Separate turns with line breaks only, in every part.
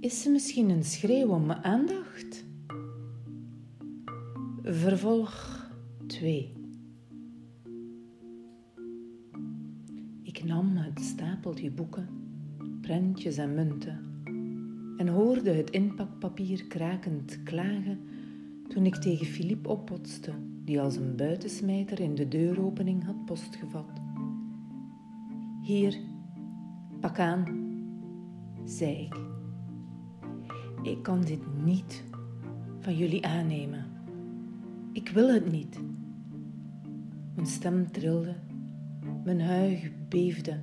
Is ze misschien een schreeuw om aandacht? Vervolg 2. Ik nam het stapeltje boeken, prentjes en munten en hoorde het inpakpapier krakend klagen toen ik tegen Philippe oppotste, die als een buitensmijter in de deuropening had postgevat. Hier, pak aan, zei ik. Ik kan dit niet van jullie aannemen. Ik wil het niet. Mijn stem trilde, mijn huig beefde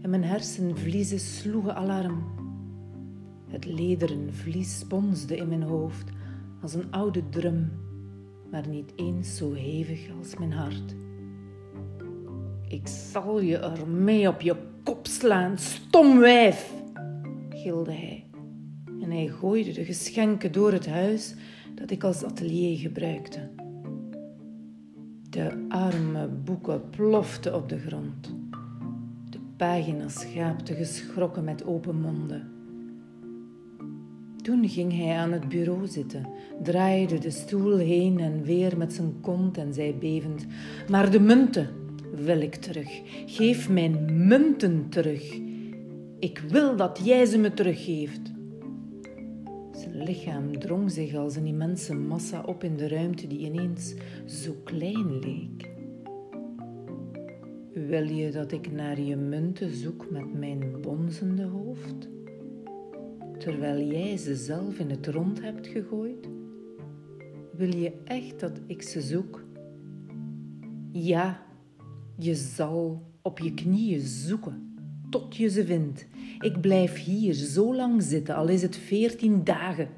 en mijn hersenvliezen sloegen alarm. Het lederen vlies sponsde in mijn hoofd als een oude drum, maar niet eens zo hevig als mijn hart. Ik zal je ermee op je kop slaan, stom wijf, gilde hij. En hij gooide de geschenken door het huis dat ik als atelier gebruikte. De arme boeken ploften op de grond. De pagina's schaapten geschrokken met open monden. Toen ging hij aan het bureau zitten, draaide de stoel heen en weer met zijn kont en zei bevend: Maar de munten wil ik terug. Geef mijn munten terug. Ik wil dat jij ze me teruggeeft. Zijn lichaam drong zich als een immense massa op in de ruimte die ineens zo klein leek. Wil je dat ik naar je munten zoek met mijn bonzende hoofd? Terwijl jij ze zelf in het rond hebt gegooid? Wil je echt dat ik ze zoek? Ja, je zal op je knieën zoeken tot je ze vindt. Ik blijf hier zo lang zitten, al is het veertien dagen.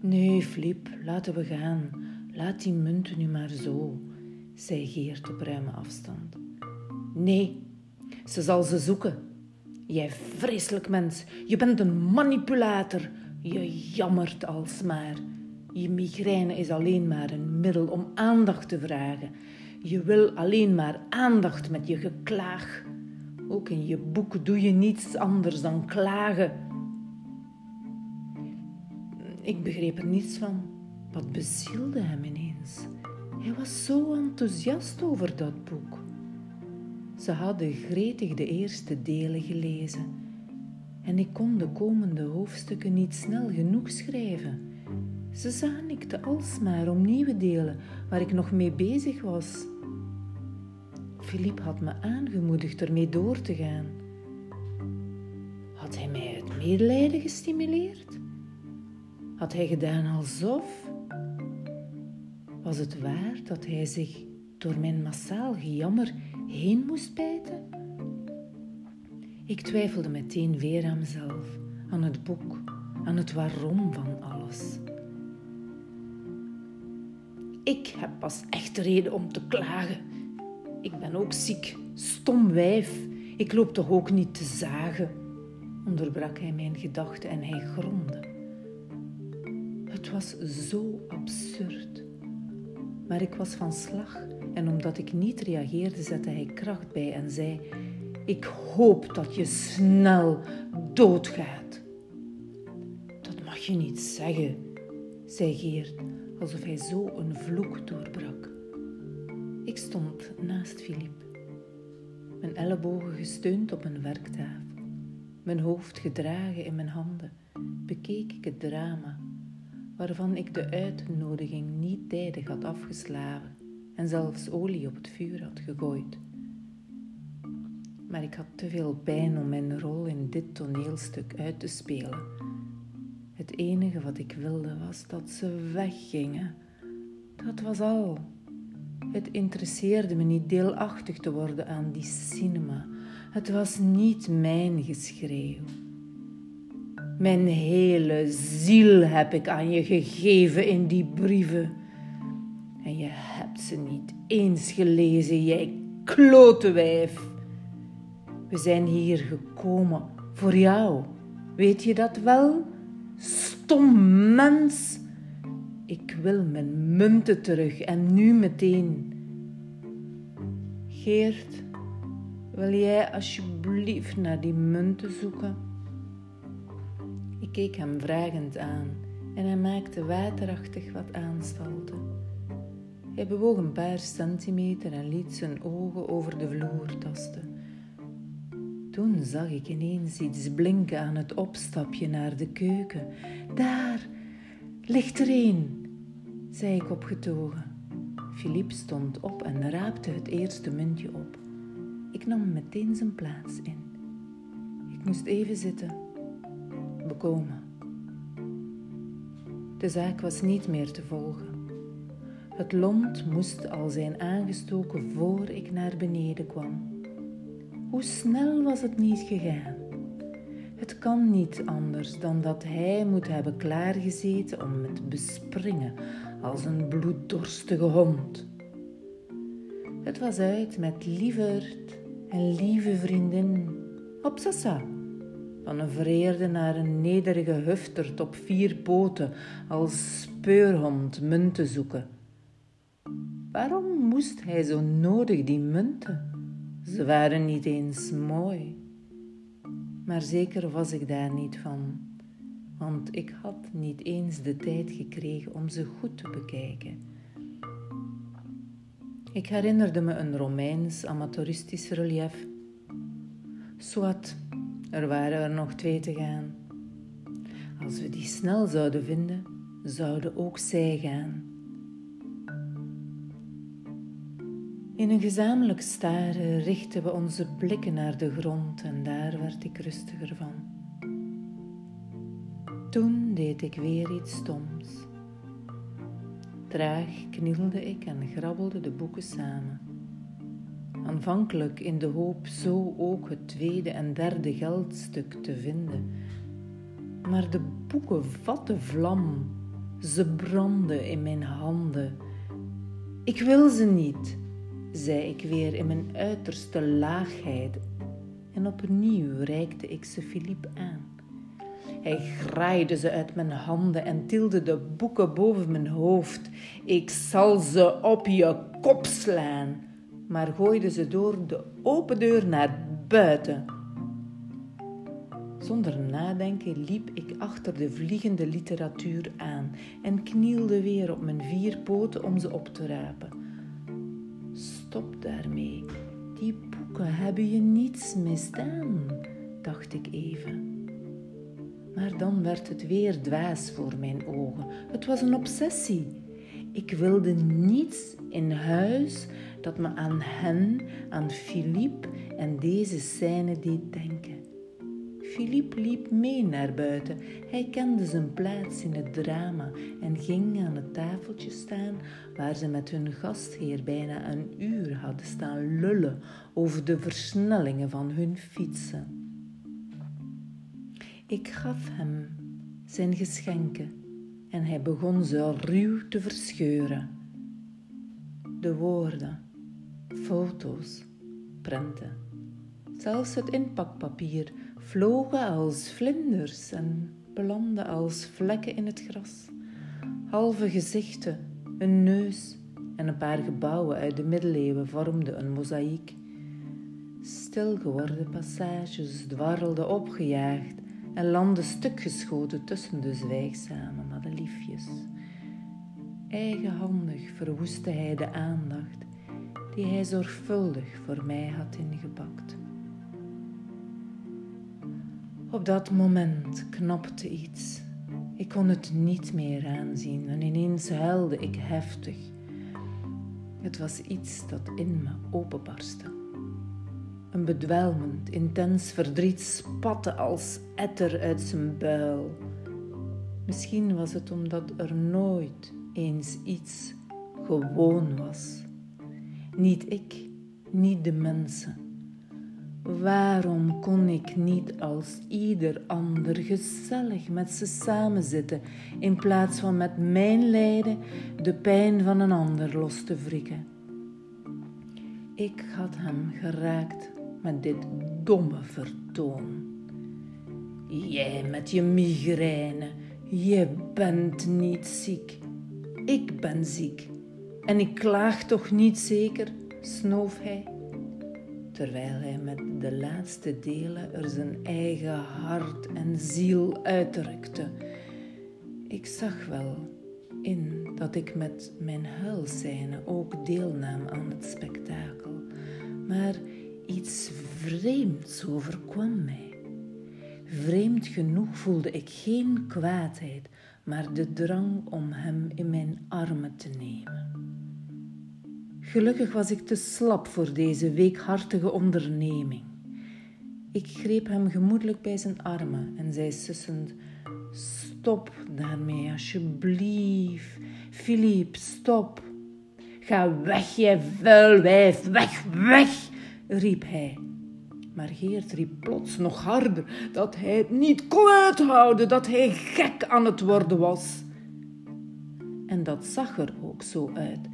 Nee, Flip, laten we gaan. Laat die munten nu maar zo, zei Geert op ruime afstand. Nee, ze zal ze zoeken. Jij vreselijk mens, je bent een manipulator. Je jammert alsmaar. Je migraine is alleen maar een middel om aandacht te vragen. Je wil alleen maar aandacht met je geklaag. Ook in je boek doe je niets anders dan klagen. Ik begreep er niets van. Wat bezielde hem ineens? Hij was zo enthousiast over dat boek. Ze hadden gretig de eerste delen gelezen en ik kon de komende hoofdstukken niet snel genoeg schrijven. Ze zanikte alsmaar om nieuwe delen waar ik nog mee bezig was. Philippe had me aangemoedigd ermee door te gaan. Had hij mij het medelijden gestimuleerd? Had hij gedaan alsof? Was het waar dat hij zich door mijn massaal gejammer heen moest bijten? Ik twijfelde meteen weer aan mezelf, aan het boek, aan het waarom van alles. Ik heb pas echt reden om te klagen, ik ben ook ziek, stom wijf. Ik loop toch ook niet te zagen? Onderbrak hij mijn gedachten en hij gromde. Het was zo absurd. Maar ik was van slag en omdat ik niet reageerde, zette hij kracht bij en zei: Ik hoop dat je snel doodgaat. Dat mag je niet zeggen, zei Geert, alsof hij zo een vloek doorbrak. Ik stond naast Philippe, mijn ellebogen gesteund op een werktafel, mijn hoofd gedragen in mijn handen, bekeek ik het drama, waarvan ik de uitnodiging niet tijdig had afgeslagen en zelfs olie op het vuur had gegooid. Maar ik had te veel pijn om mijn rol in dit toneelstuk uit te spelen. Het enige wat ik wilde was dat ze weggingen. Dat was al. Het interesseerde me niet deelachtig te worden aan die cinema. Het was niet mijn geschreeuw. Mijn hele ziel heb ik aan je gegeven in die brieven. En je hebt ze niet eens gelezen, jij klote wijf. We zijn hier gekomen voor jou. Weet je dat wel? Stom mens. Ik wil mijn munten terug en nu meteen. Geert, wil jij alsjeblieft naar die munten zoeken? Ik keek hem vragend aan en hij maakte waterachtig wat aanstalten. Hij bewoog een paar centimeter en liet zijn ogen over de vloer tasten. Toen zag ik ineens iets blinken aan het opstapje naar de keuken. Daar ligt er een, zei ik opgetogen. Philippe stond op en raapte het eerste muntje op. Ik nam meteen zijn plaats in. Ik moest even zitten, bekomen. De zaak was niet meer te volgen. Het lont moest al zijn aangestoken voor ik naar beneden kwam. Hoe snel was het niet gegaan? Het kan niet anders dan dat hij moet hebben klaargezeten om me te bespringen als een bloeddorstige hond. Het was uit met lieverd en lieve vriendin op Sassa. Van een vereerde naar een nederige huftert op vier poten als speurhond munten zoeken. Waarom moest hij zo nodig die munten? Ze waren niet eens mooi. Maar zeker was ik daar niet van, want ik had niet eens de tijd gekregen om ze goed te bekijken. Ik herinnerde me een Romeins amateuristisch relief. Swat, er waren er nog twee te gaan. Als we die snel zouden vinden, zouden ook zij gaan. In een gezamenlijk staren richten we onze blikken naar de grond en daar werd ik rustiger van. Toen deed ik weer iets stoms. Traag knielde ik en grabbelde de boeken samen. Aanvankelijk in de hoop zo ook het tweede en derde geldstuk te vinden. Maar de boeken vatten vlam. Ze brandden in mijn handen. Ik wil ze niet zei ik weer in mijn uiterste laagheid. En opnieuw reikte ik ze Philippe aan. Hij graaide ze uit mijn handen en tilde de boeken boven mijn hoofd. Ik zal ze op je kop slaan, maar gooide ze door de open deur naar buiten. Zonder nadenken liep ik achter de vliegende literatuur aan en knielde weer op mijn vier poten om ze op te rapen. Stop daarmee. Die boeken hebben je niets misdaan, dacht ik even. Maar dan werd het weer dwaas voor mijn ogen. Het was een obsessie. Ik wilde niets in huis dat me aan hen, aan Philippe en deze scène deed denken. Philippe liep mee naar buiten. Hij kende zijn plaats in het drama en ging aan het tafeltje staan waar ze met hun gastheer bijna een uur hadden staan lullen over de versnellingen van hun fietsen. Ik gaf hem zijn geschenken en hij begon ze ruw te verscheuren. De woorden, foto's, prenten, zelfs het inpakpapier vlogen als vlinders en belanden als vlekken in het gras. Halve gezichten, een neus en een paar gebouwen uit de middeleeuwen vormden een mozaïek. Stil geworden passages dwarrelden opgejaagd en landden stukgeschoten tussen de zwijgzame madeliefjes. Eigenhandig verwoestte hij de aandacht die hij zorgvuldig voor mij had ingepakt. Op dat moment knapte iets. Ik kon het niet meer aanzien en ineens huilde ik heftig. Het was iets dat in me openbarstte. Een bedwelmend, intens verdriet spatte als etter uit zijn buil. Misschien was het omdat er nooit eens iets gewoon was. Niet ik, niet de mensen Waarom kon ik niet als ieder ander gezellig met ze samenzitten, in plaats van met mijn lijden de pijn van een ander los te wrikken? Ik had hem geraakt met dit domme vertoon. Jij met je migraine, je bent niet ziek. Ik ben ziek. En ik klaag toch niet zeker, snoof hij. Terwijl hij met de laatste delen er zijn eigen hart en ziel uitdrukte. Ik zag wel in dat ik met mijn huilscène ook deelnam aan het spektakel, maar iets vreemds overkwam mij. Vreemd genoeg voelde ik geen kwaadheid, maar de drang om hem in mijn armen te nemen. Gelukkig was ik te slap voor deze weekhartige onderneming. Ik greep hem gemoedelijk bij zijn armen en zei sussend: Stop daarmee, alsjeblieft. Philippe, stop. Ga weg, jij vuilwijf, weg, weg, riep hij. Maar Geert riep plots nog harder dat hij het niet kon uithouden, dat hij gek aan het worden was. En dat zag er ook zo uit.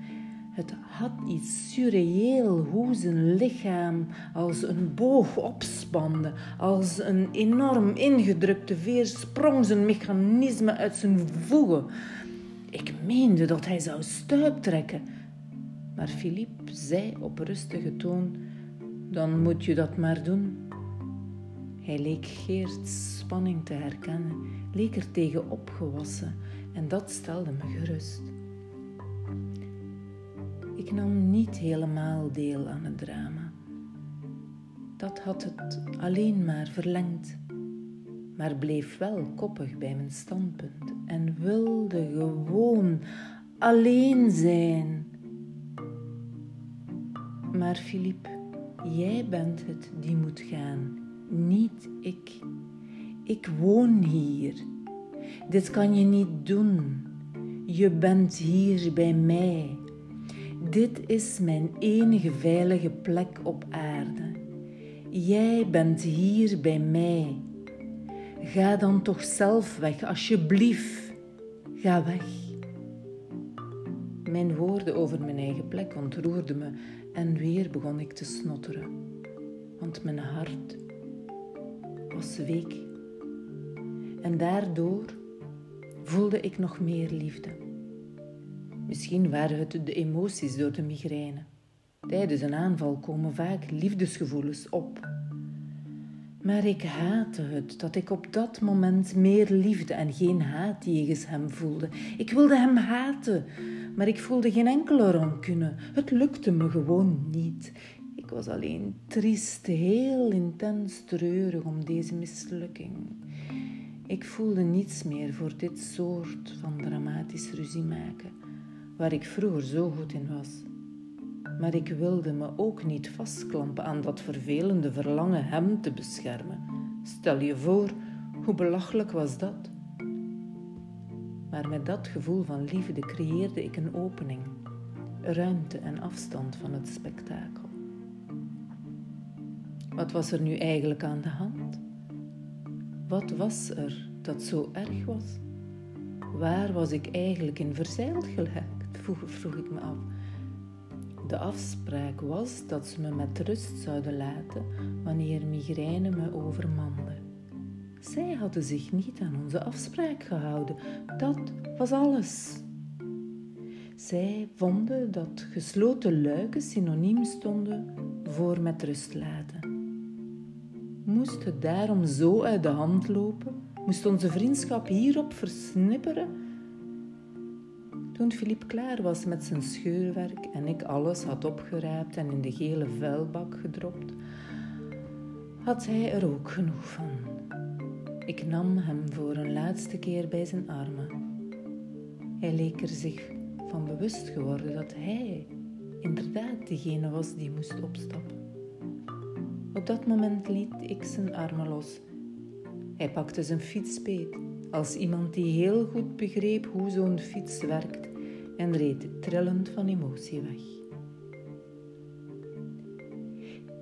Het had iets surreëel hoe zijn lichaam als een boog opspande, als een enorm ingedrukte veer sprong zijn mechanisme uit zijn voegen. Ik meende dat hij zou stuiptrekken, maar Philippe zei op rustige toon dan moet je dat maar doen. Hij leek Geert's spanning te herkennen, leek er tegen opgewassen en dat stelde me gerust. Ik nam niet helemaal deel aan het drama. Dat had het alleen maar verlengd, maar bleef wel koppig bij mijn standpunt en wilde gewoon alleen zijn. Maar Philippe Jij bent het die moet gaan, niet ik. Ik woon hier. Dit kan je niet doen. Je bent hier bij mij. Dit is mijn enige veilige plek op aarde. Jij bent hier bij mij. Ga dan toch zelf weg, alsjeblieft. Ga weg. Mijn woorden over mijn eigen plek ontroerden me en weer begon ik te snotteren, want mijn hart was week. En daardoor voelde ik nog meer liefde. Misschien waren het de emoties door de migraine. Tijdens een aanval komen vaak liefdesgevoelens op. Maar ik haatte het dat ik op dat moment meer liefde en geen haat jegens hem voelde. Ik wilde hem haten, maar ik voelde geen enkele rancune. Het lukte me gewoon niet. Ik was alleen triest, heel intens treurig om deze mislukking. Ik voelde niets meer voor dit soort van dramatisch ruzie maken, waar ik vroeger zo goed in was. Maar ik wilde me ook niet vastklampen aan dat vervelende verlangen hem te beschermen. Stel je voor, hoe belachelijk was dat? Maar met dat gevoel van liefde creëerde ik een opening, ruimte en afstand van het spektakel. Wat was er nu eigenlijk aan de hand? Wat was er dat zo erg was? Waar was ik eigenlijk in verzeild geraakt? Vroeg ik me af. De afspraak was dat ze me met rust zouden laten wanneer migraine me overmande. Zij hadden zich niet aan onze afspraak gehouden. Dat was alles. Zij vonden dat gesloten luiken synoniem stonden voor met rust laten. Moest het daarom zo uit de hand lopen? Moest onze vriendschap hierop versnipperen? Toen Philippe klaar was met zijn scheurwerk en ik alles had opgeraapt en in de gele vuilbak gedropt, had hij er ook genoeg van. Ik nam hem voor een laatste keer bij zijn armen. Hij leek er zich van bewust geworden dat hij inderdaad degene was die moest opstappen. Op dat moment liet ik zijn armen los. Hij pakte zijn fiets beet, als iemand die heel goed begreep hoe zo'n fiets werkt, en reed trillend van emotie weg.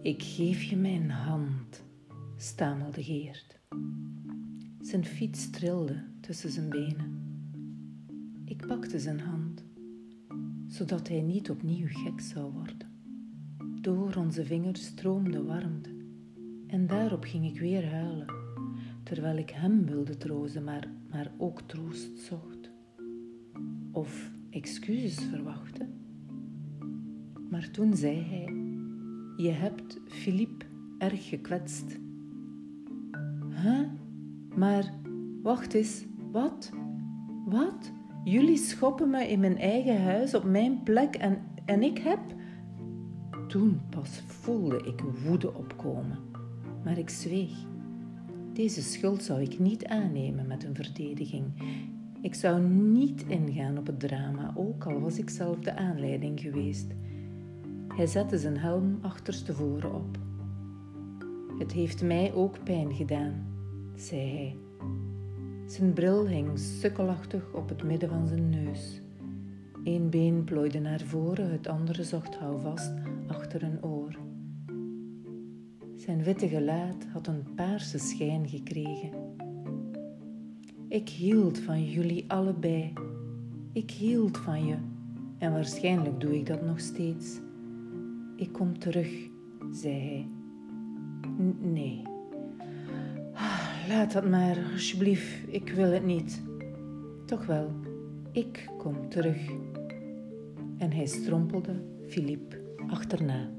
Ik geef je mijn hand, stamelde Geert. Zijn fiets trilde tussen zijn benen. Ik pakte zijn hand, zodat hij niet opnieuw gek zou worden. Door onze vingers stroomde warmte en daarop ging ik weer huilen, terwijl ik hem wilde troosten, maar, maar ook troost zocht. Of excuses verwachtte. Maar toen zei hij: je hebt Philippe erg gekwetst. Huh? Maar wacht eens, wat? Wat? Jullie schoppen me in mijn eigen huis op mijn plek en, en ik heb. Toen pas voelde ik woede opkomen, maar ik zweeg. Deze schuld zou ik niet aannemen met een verdediging. Ik zou niet ingaan op het drama, ook al was ik zelf de aanleiding geweest. Hij zette zijn helm achterstevoren op. Het heeft mij ook pijn gedaan, zei hij. Zijn bril hing sukkelachtig op het midden van zijn neus. Eén been plooide naar voren, het andere zocht houvast achter een oor. Zijn witte gelaat had een paarse schijn gekregen. Ik hield van jullie allebei. Ik hield van je en waarschijnlijk doe ik dat nog steeds. Ik kom terug, zei hij. nee. Ah, laat dat maar, alsjeblieft. Ik wil het niet. Toch wel, ik kom terug. En hij strompelde Philippe achterna.